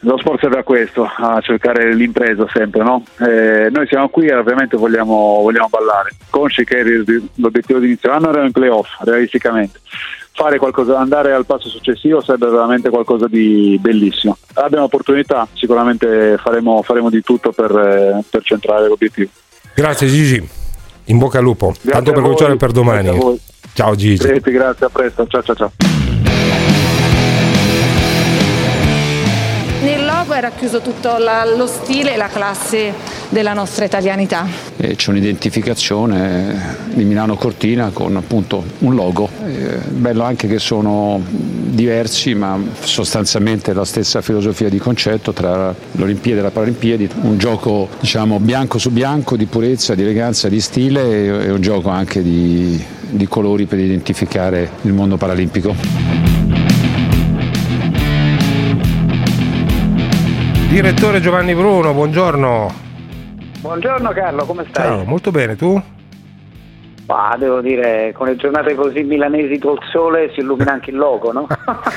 lo sport serve a questo, a cercare l'impresa sempre, no? eh, noi siamo qui e ovviamente vogliamo, vogliamo ballare, consci che l'obiettivo di inizio anno era in playoff, realisticamente. Fare qualcosa, andare al passo successivo sarebbe veramente qualcosa di bellissimo. Abbiamo opportunità, sicuramente faremo, faremo di tutto per, per centrare l'obiettivo. Grazie Gigi, in bocca al lupo, Grazie tanto per cominciare per domani. Ciao Gigi. Grazie, grazie, a presto, ciao ciao ciao. Logo era chiuso tutto la- lo stile e la classe della nostra italianità. E c'è un'identificazione di Milano Cortina con appunto un logo. Eh, bello anche che sono diversi ma sostanzialmente la stessa filosofia di concetto tra l'Olimpiade e la Paralimpiadi, un gioco diciamo bianco su bianco di purezza, di eleganza, di stile e un gioco anche di, di colori per identificare il mondo paralimpico. Direttore Giovanni Bruno, buongiorno. Buongiorno Carlo, come stai? Ciao, molto bene, tu? Ah, devo dire, con le giornate così milanesi col sole si illumina anche il logo, no?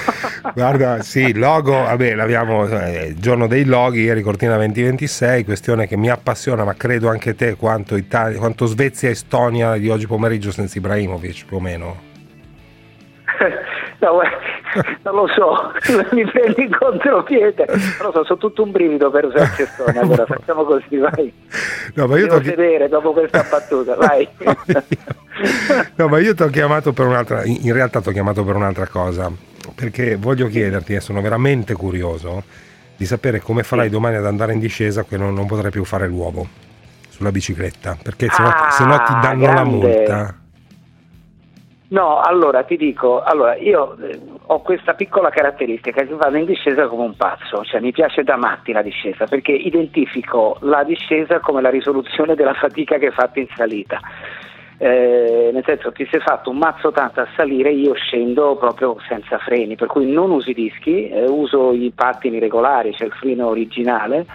*laughs* Guarda, sì, il logo, vabbè, l'abbiamo, eh, il giorno dei loghi, ieri Cortina 2026, questione che mi appassiona, ma credo anche te, quanto, Italia, quanto Svezia e Estonia di oggi pomeriggio senza Ibrahimovic, più o meno. No, *laughs* non lo so, *laughs* mi prendi in contropiede. Non lo so, sono tutto un brivido per usarci Estonia. Allora *laughs* facciamo così, vai. No, ma io Devo sedere dopo questa battuta, vai. No, ma io ti ho chiamato per un'altra, in realtà ti ho chiamato per un'altra cosa, perché voglio chiederti, e sono veramente curioso, di sapere come farai domani ad andare in discesa che non, non potrai più fare l'uovo sulla bicicletta, perché se no, Ah, ti danno la grande. multa. No, allora ti dico, allora io eh, ho questa piccola caratteristica che vado in discesa come un pazzo, cioè mi piace da matti la discesa perché identifico la discesa come la risoluzione della fatica che hai fatto in salita. Eh, nel senso ti sei fatto un mazzo tanto a salire, io scendo proprio senza freni, per cui non uso i dischi, eh, uso i pattini regolari, cioè il freno originale,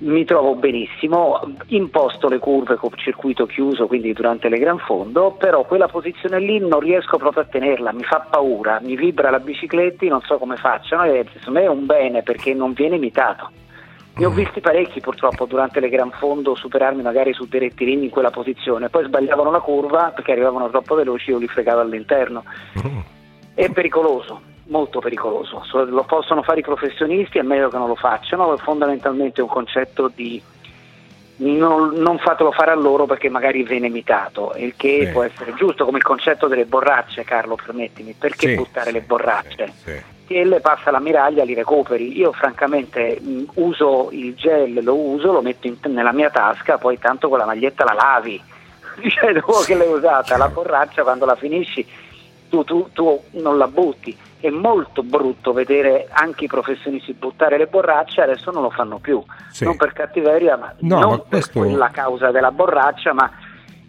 mi trovo benissimo, imposto le curve con circuito chiuso, quindi durante le gran fondo, però quella posizione lì non riesco proprio a tenerla, mi fa paura, mi vibra la bicicletta, non so come facciano e secondo me è un bene perché non viene imitato. Ne ho visti parecchi purtroppo durante le gran fondo superarmi magari su dei rettilini in quella posizione, poi sbagliavano la curva perché arrivavano troppo veloci io li fregavo all'interno. È pericoloso, molto pericoloso. So- Lo possono fare i professionisti, è meglio che non lo facciano, è fondamentalmente un concetto di non, non fatelo fare a loro perché magari viene imitato, il che Sì. può essere giusto, come il concetto delle borracce, Carlo, permettimi, perché Sì, buttare le borracce? Sì. Passa l'ammiraglia, li recuperi. Io francamente mh, uso il gel, lo uso, lo metto in- nella mia tasca, poi tanto con la maglietta la lavi. *laughs* Cioè, dopo che l'hai usata, la borraccia quando la finisci tu, tu- tu non la butti. È molto brutto vedere anche i professionisti buttare le borracce, adesso non lo fanno più. Sì. Non per cattiveria, ma No, non ma per questo- quella causa della borraccia, ma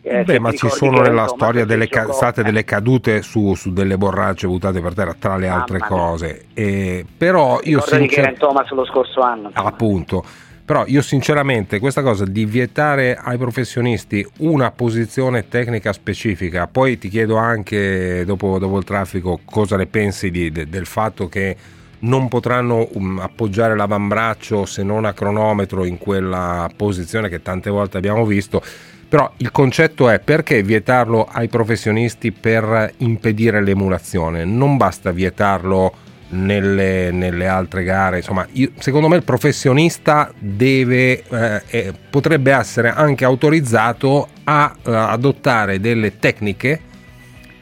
eh, Beh, ma ci sono nella insomma, storia delle ca- state delle cadute su, su delle borracce buttate per terra, tra le altre mia. cose. E, però io era in sinceramente... Thomas lo scorso anno. Appunto. Però io sinceramente questa cosa di vietare ai professionisti una posizione tecnica specifica, poi ti chiedo anche dopo, dopo il traffico cosa ne pensi di- de- del fatto che non potranno um, appoggiare l'avambraccio se non a cronometro in quella posizione che tante volte abbiamo visto. Però il concetto è perché vietarlo ai professionisti per impedire l'emulazione? Non basta vietarlo nelle, nelle altre gare. Insomma, io- secondo me il professionista deve, eh, eh, potrebbe essere anche autorizzato a eh, adottare delle tecniche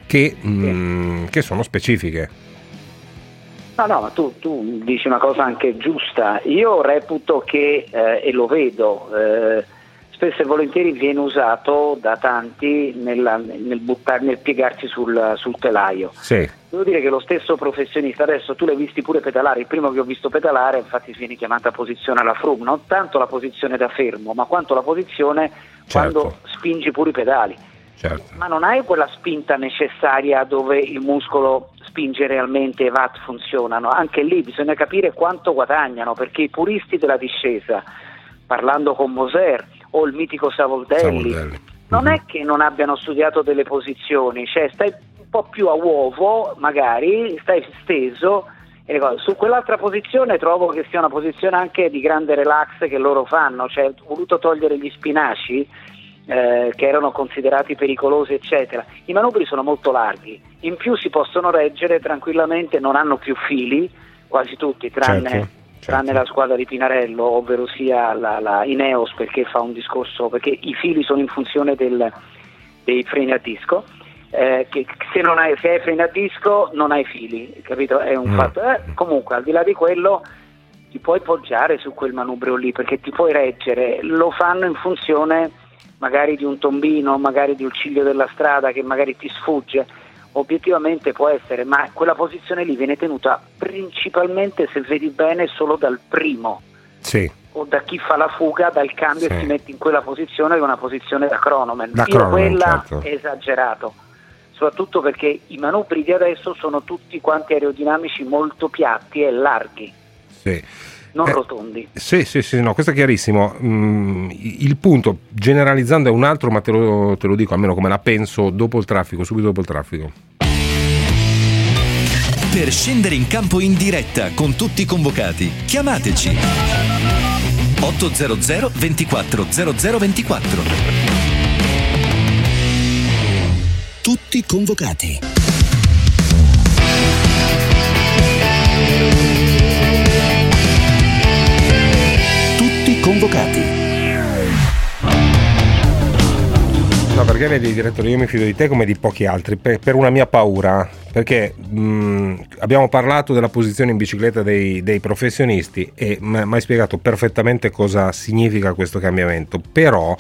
che, mm, che sono specifiche. No, no, ma tu, tu dici una cosa anche giusta. Io reputo che, eh, e lo vedo, eh, spesso e volentieri viene usato da tanti nella- nel, buttar- nel piegarsi sul, sul telaio. Sì. Devo dire che lo stesso professionista, adesso tu l'hai visti pure pedalare, il primo che ho visto pedalare infatti viene chiamata posizione alla frum, non tanto la posizione da fermo, ma quanto la posizione quando spingi pure i pedali. Certo. Ma non hai quella spinta necessaria dove il muscolo spinge realmente e i watt funzionano. Anche lì bisogna capire quanto guadagnano, perché i puristi della discesa, parlando con Moser o il mitico Savoldelli, Savoldelli. non è che non abbiano studiato delle posizioni, cioè stai un po' più a uovo, magari, stai steso. e. Su quell'altra posizione trovo che sia una posizione anche di grande relax che loro fanno, cioè ho voluto togliere gli spinaci eh, che erano considerati pericolosi, eccetera. I manubri sono molto larghi, in più si possono reggere tranquillamente, non hanno più fili, quasi tutti, tranne, Certo, tranne la squadra di Pinarello, ovvero sia la, la Ineos, perché fa un discorso, perché i fili sono in funzione del- dei freni a disco. eh, che se, non hai, se hai freni a disco non hai fili, capito? È un Mm. fatto. Eh, comunque, al di là di quello, ti puoi poggiare su quel manubrio lì perché ti puoi reggere. Lo fanno in funzione magari di un tombino, magari di un ciglio della strada che magari ti sfugge. Obiettivamente può essere, ma quella posizione lì viene tenuta principalmente, se vedi bene, solo dal primo Sì, o da chi fa la fuga dal cambio Sì. e si mette in quella posizione che è una posizione da cronoman. Da Io cronoman, quella certo. è esagerato, soprattutto perché i manubri di adesso sono tutti quanti aerodinamici molto piatti e larghi, sì. Non Eh, rotondi. Sì, sì, sì, no, questo è chiarissimo. Mm, il punto, generalizzando, è un altro, ma te lo, te lo dico almeno come la penso dopo il traffico, subito dopo il traffico. Per scendere in campo in diretta con tutti i convocati, chiamateci 800 24 0024. Tutti convocati. Convocati. No, perché vedi, direttore, io mi fido di te come di pochi altri, per, per una mia paura, perché mh, abbiamo parlato della posizione in bicicletta dei, dei professionisti e mi hai spiegato perfettamente cosa significa questo cambiamento, però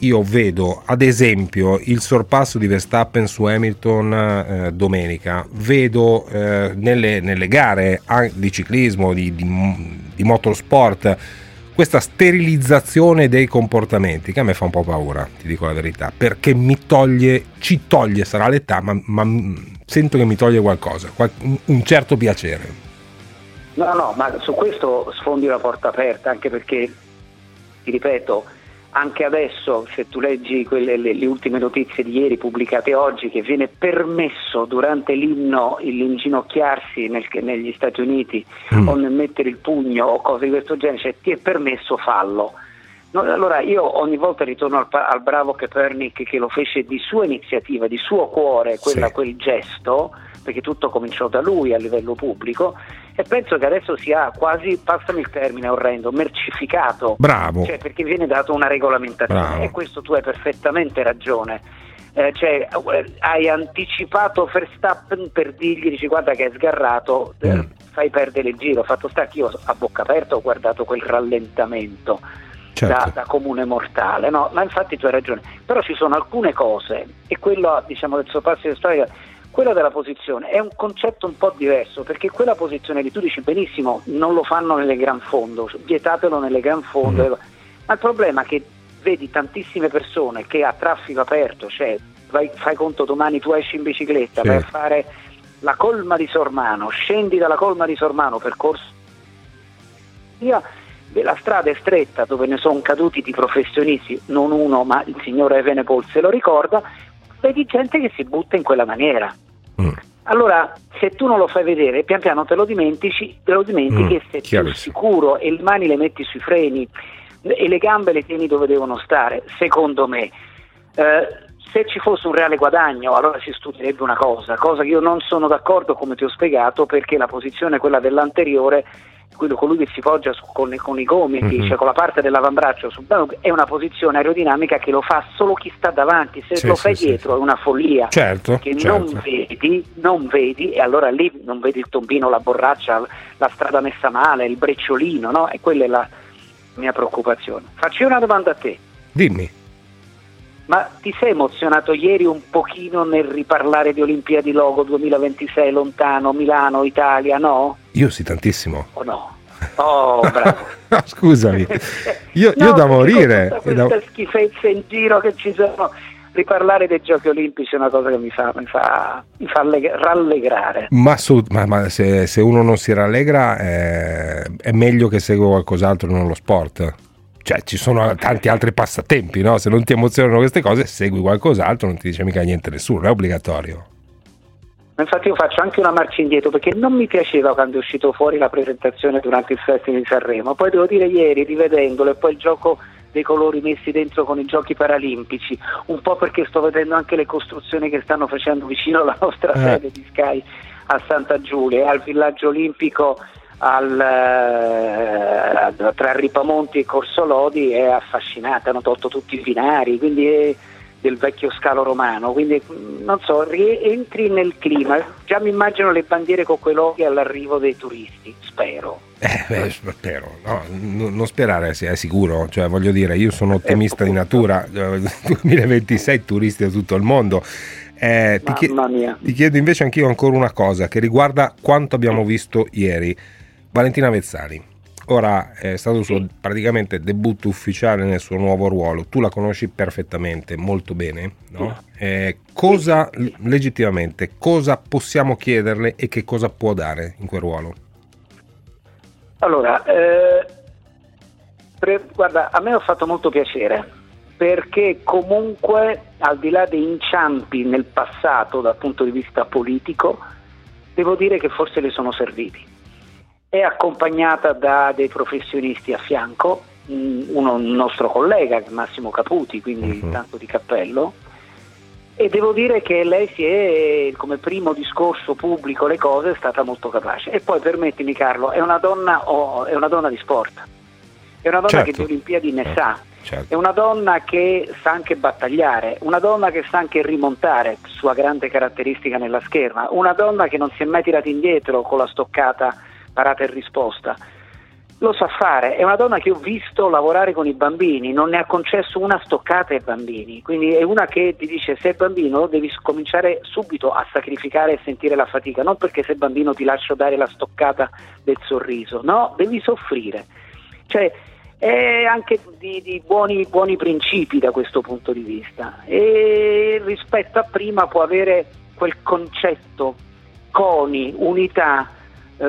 io vedo ad esempio il sorpasso di Verstappen su Hamilton eh, domenica, vedo eh, nelle, nelle gare ah, di ciclismo, di, di- di motorsport, questa sterilizzazione dei comportamenti che a me fa un po' paura, ti dico la verità, perché mi toglie, ci toglie, sarà l'età, ma, ma sento che mi toglie qualcosa, qual- un- certo piacere. No, no, ma su questo sfondi una porta aperta, anche perché, ti ripeto, anche adesso, se tu leggi quelle, le, le ultime notizie di ieri pubblicate oggi, che viene permesso durante l'inno il inginocchiarsi nel- negli Stati Uniti Mm. o nel mettere il pugno o cose di questo genere, cioè ti è permesso fallo. No, allora io ogni volta ritorno al, al bravo Copernic che lo fece di sua iniziativa, di suo cuore, quella- Sì. quel gesto, perché tutto cominciò da lui a livello pubblico e penso che adesso sia quasi, passami il termine orrendo, mercificato. Bravo. Cioè, perché viene data una regolamentazione Bravo. e questo tu hai perfettamente ragione. Eh, cioè, eh, hai anticipato Verstappen per dirgli, dici guarda che è sgarrato, eh, Mm. fai perdere il giro. Fatto sta che io a bocca aperta ho guardato quel rallentamento Certo. da, da comune mortale, no? ma infatti tu hai ragione. Però ci sono alcune cose e quello diciamo, del sorpasso di storia, quella della posizione è un concetto un po' diverso perché quella posizione lì tu dici benissimo non lo fanno nelle gran fondo, vietatelo nelle gran fondo, ma il problema è che vedi tantissime persone che a traffico aperto, cioè vai- fai conto domani tu esci in bicicletta, Sì. a fare la colma di Sormano, scendi dalla colma di Sormano, percorso via, la strada è stretta dove ne sono caduti di professionisti, non uno ma il signore Evenepol se lo ricorda, vedi gente che si butta in quella maniera. Mm. Allora, se tu non lo fai vedere, pian piano te lo dimentichi, te lo dimentichi Mm, e sei più sicuro e le mani le metti sui freni e le gambe le tieni dove devono stare, secondo me. Eh, se ci fosse un reale guadagno, allora si studierebbe una cosa, cosa che io non sono d'accordo, come ti ho spiegato, perché la posizione, quella dell'anteriore, quello colui che si poggia su- con, con i gomiti, Mhm. cioè con la parte dell'avambraccio sul banco, è una posizione aerodinamica che lo fa solo chi sta davanti, se Sì, lo sì, fai sì, dietro è una follia Certo, che certo. non vedi, non vedi, e allora lì non vedi il tombino, la borraccia, la strada messa male, il brecciolino, no? E quella è la mia preoccupazione. Faccio una domanda a te. Dimmi. Ma ti sei emozionato ieri un pochino nel riparlare di Olimpiadi Logo 2026 lontano, Milano, Italia, no? Io sì, tantissimo. O no? Oh, bravo. *laughs* Scusami, io, No, io da morire. con e da- queste schifezze in giro che ci sono, riparlare dei giochi olimpici è una cosa che mi fa, mi fa, mi fa alleg- rallegrare. Ma, assolut- ma- ma se, se uno non si rallegra eh, è meglio che segua qualcos'altro non lo sport. Cioè, ci sono tanti altri passatempi, no? Se non ti emozionano queste cose, segui qualcos'altro, non ti dice mica niente nessuno, è obbligatorio. Infatti io faccio anche una marcia indietro perché non mi piaceva quando è uscito fuori la presentazione durante il Festival di Sanremo. Poi devo dire ieri, rivedendolo, e poi il gioco dei colori messi dentro con i giochi paralimpici, un po' perché sto vedendo anche le costruzioni che stanno facendo vicino alla nostra Eh. sede di Sky a Santa Giulia al villaggio olimpico al, eh, tra Ripamonti e Corso Lodi è affascinante, hanno tolto tutti i binari, quindi è del vecchio scalo romano, quindi mh, non so, rientri nel clima, già mi immagino le bandiere con quei loghi all'arrivo dei turisti, spero. Eh, beh, spero, no, non sperare, è sicuro, cioè voglio dire, io sono ottimista di natura, eh, 2026 turisti da tutto il mondo. Eh, ti, chie- Mamma mia. ti chiedo invece anch'io ancora una cosa che riguarda quanto abbiamo visto ieri. Valentina Vezzali, ora è stato il suo praticamente debutto ufficiale nel suo nuovo ruolo, tu la conosci perfettamente, molto bene, no? Eh, cosa, legittimamente, cosa possiamo chiederle e che cosa può dare in quel ruolo? Allora, eh, pre- guarda, a me ha fatto molto piacere perché comunque al di là dei inciampi nel passato dal punto di vista politico, devo dire che forse le sono serviti. È accompagnata da dei professionisti a fianco, mm, uno un nostro collega, Massimo Caputi, quindi tanto di cappello, e devo dire che lei si è, come primo discorso pubblico, le cose, è stata molto capace. E poi permettimi Carlo, è una donna, oh, è una donna di sport, è una donna Certo. che di Olimpiadi ne sa, Certo. è una donna che sa anche battagliare, una donna che sa anche rimontare, sua grande caratteristica nella scherma, una donna che non si è mai tirata indietro con la stoccata parata e risposta. Lo sa fare, è una donna che ho visto lavorare con i bambini, non ne ha concesso una stoccata ai bambini, quindi è una che ti dice sei bambino devi cominciare subito a sacrificare e sentire la fatica, non perché sei bambino ti lascio dare la stoccata del sorriso, no, devi soffrire. Cioè, è anche di, di buoni, buoni principi da questo punto di vista. E rispetto a prima può avere quel concetto coni, unità,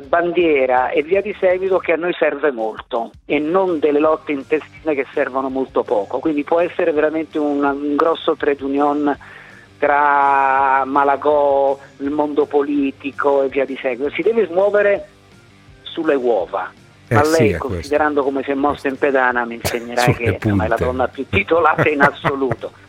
bandiera e via di seguito che a noi serve molto e non delle lotte intestine che servono molto poco quindi può essere veramente un, un grosso trade union tra Malagò, il mondo politico e via di seguito si deve smuovere sulle uova Eh ma sì, lei, è questo. considerando come si è mossa in pedana, mi insegnerà Sulle che insomma, è la donna più titolata in assoluto. *laughs*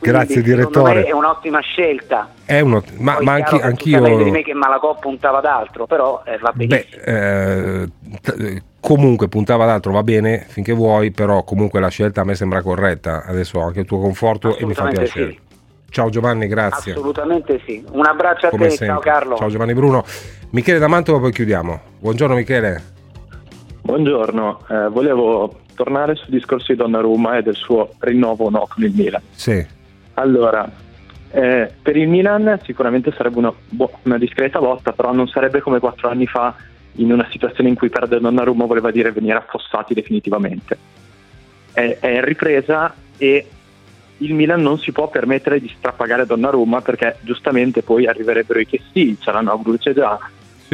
Grazie direttore. È un'ottima scelta. È uno, ma, ma anche, anch'io... di me che Malagò puntava ad altro, però eh, va benissimo. Beh, eh, t- comunque puntava ad altro, va bene finché vuoi, però comunque la scelta a me sembra corretta. Adesso ho anche il tuo conforto e mi fa piacere. sì. Ciao Giovanni, grazie. Assolutamente sì. Un abbraccio a Come te, sempre. ciao Carlo. Ciao Giovanni Bruno. Michele da Mantova, poi chiudiamo. Buongiorno Michele. Buongiorno, eh, volevo tornare sul discorso di Donnarumma e del suo rinnovo o no con il Milan. Sì. Allora, eh, per il Milan sicuramente sarebbe una, bo- una discreta botta, però non sarebbe come quattro anni fa in una situazione in cui perdere Donnarumma voleva dire venire affossati definitivamente. È, è in ripresa e il Milan non si può permettere di strappagare Donnarumma perché giustamente poi arriverebbero i Chessy, c'era Bruce già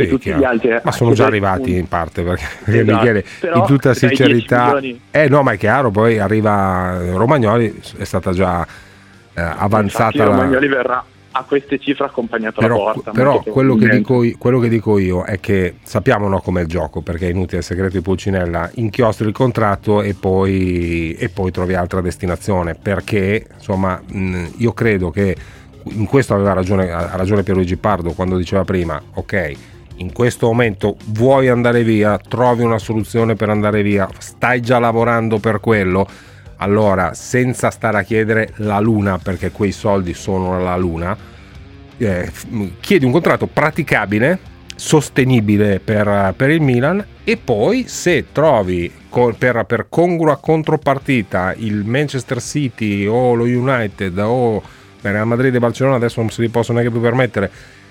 Sì, e tutti chiaro. gli altri. Ma sono già arrivati in parte perché, *laughs* perché Esatto. Michele, Però in tutta dai 10 sincerità, eh no, ma è chiaro, poi arriva Romagnoli, è stata già eh, avanzata Infatti la, Romagnoli verrà a queste cifre accompagnato alla però, porta. però quello, che dico, io- quello che dico io è che sappiamo no, com'è il gioco perché è inutile il segreto di Pulcinella inchiostri il contratto e poi, e poi trovi altra destinazione perché insomma mh, io credo che in questo aveva ragione, ha ragione Pierluigi Pardo quando diceva prima ok in questo momento vuoi andare via trovi una soluzione per andare via stai già lavorando per quello allora senza stare a chiedere la luna perché quei soldi sono la luna eh, chiedi un contratto praticabile, sostenibile per, per il Milan e poi se trovi co- per, per congrua contropartita il Manchester City o lo United o Real Madrid e Barcellona adesso non se li possono neanche più permettere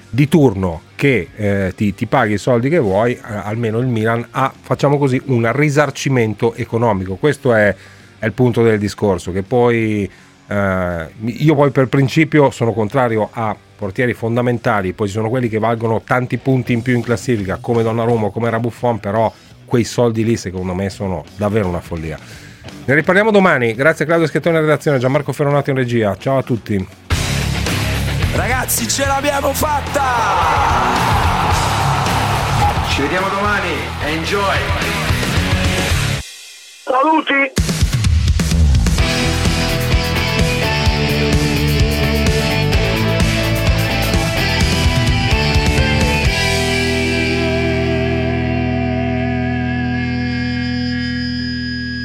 di turno che eh, ti, ti paghi i soldi che vuoi, eh, almeno il Milan ha, facciamo così, un risarcimento economico. Questo è, è il punto del discorso, che poi eh, io poi per principio sono contrario a portieri fondamentali, poi ci sono quelli che valgono tanti punti in più in classifica, come Donnarumma, come era Buffon, però quei soldi lì secondo me sono davvero una follia. Ne riparliamo domani, grazie Claudio Schettone in redazione, Gianmarco Ferronato in regia, ciao a tutti. Ragazzi, ce l'abbiamo fatta! Ci vediamo domani, enjoy! Saluti!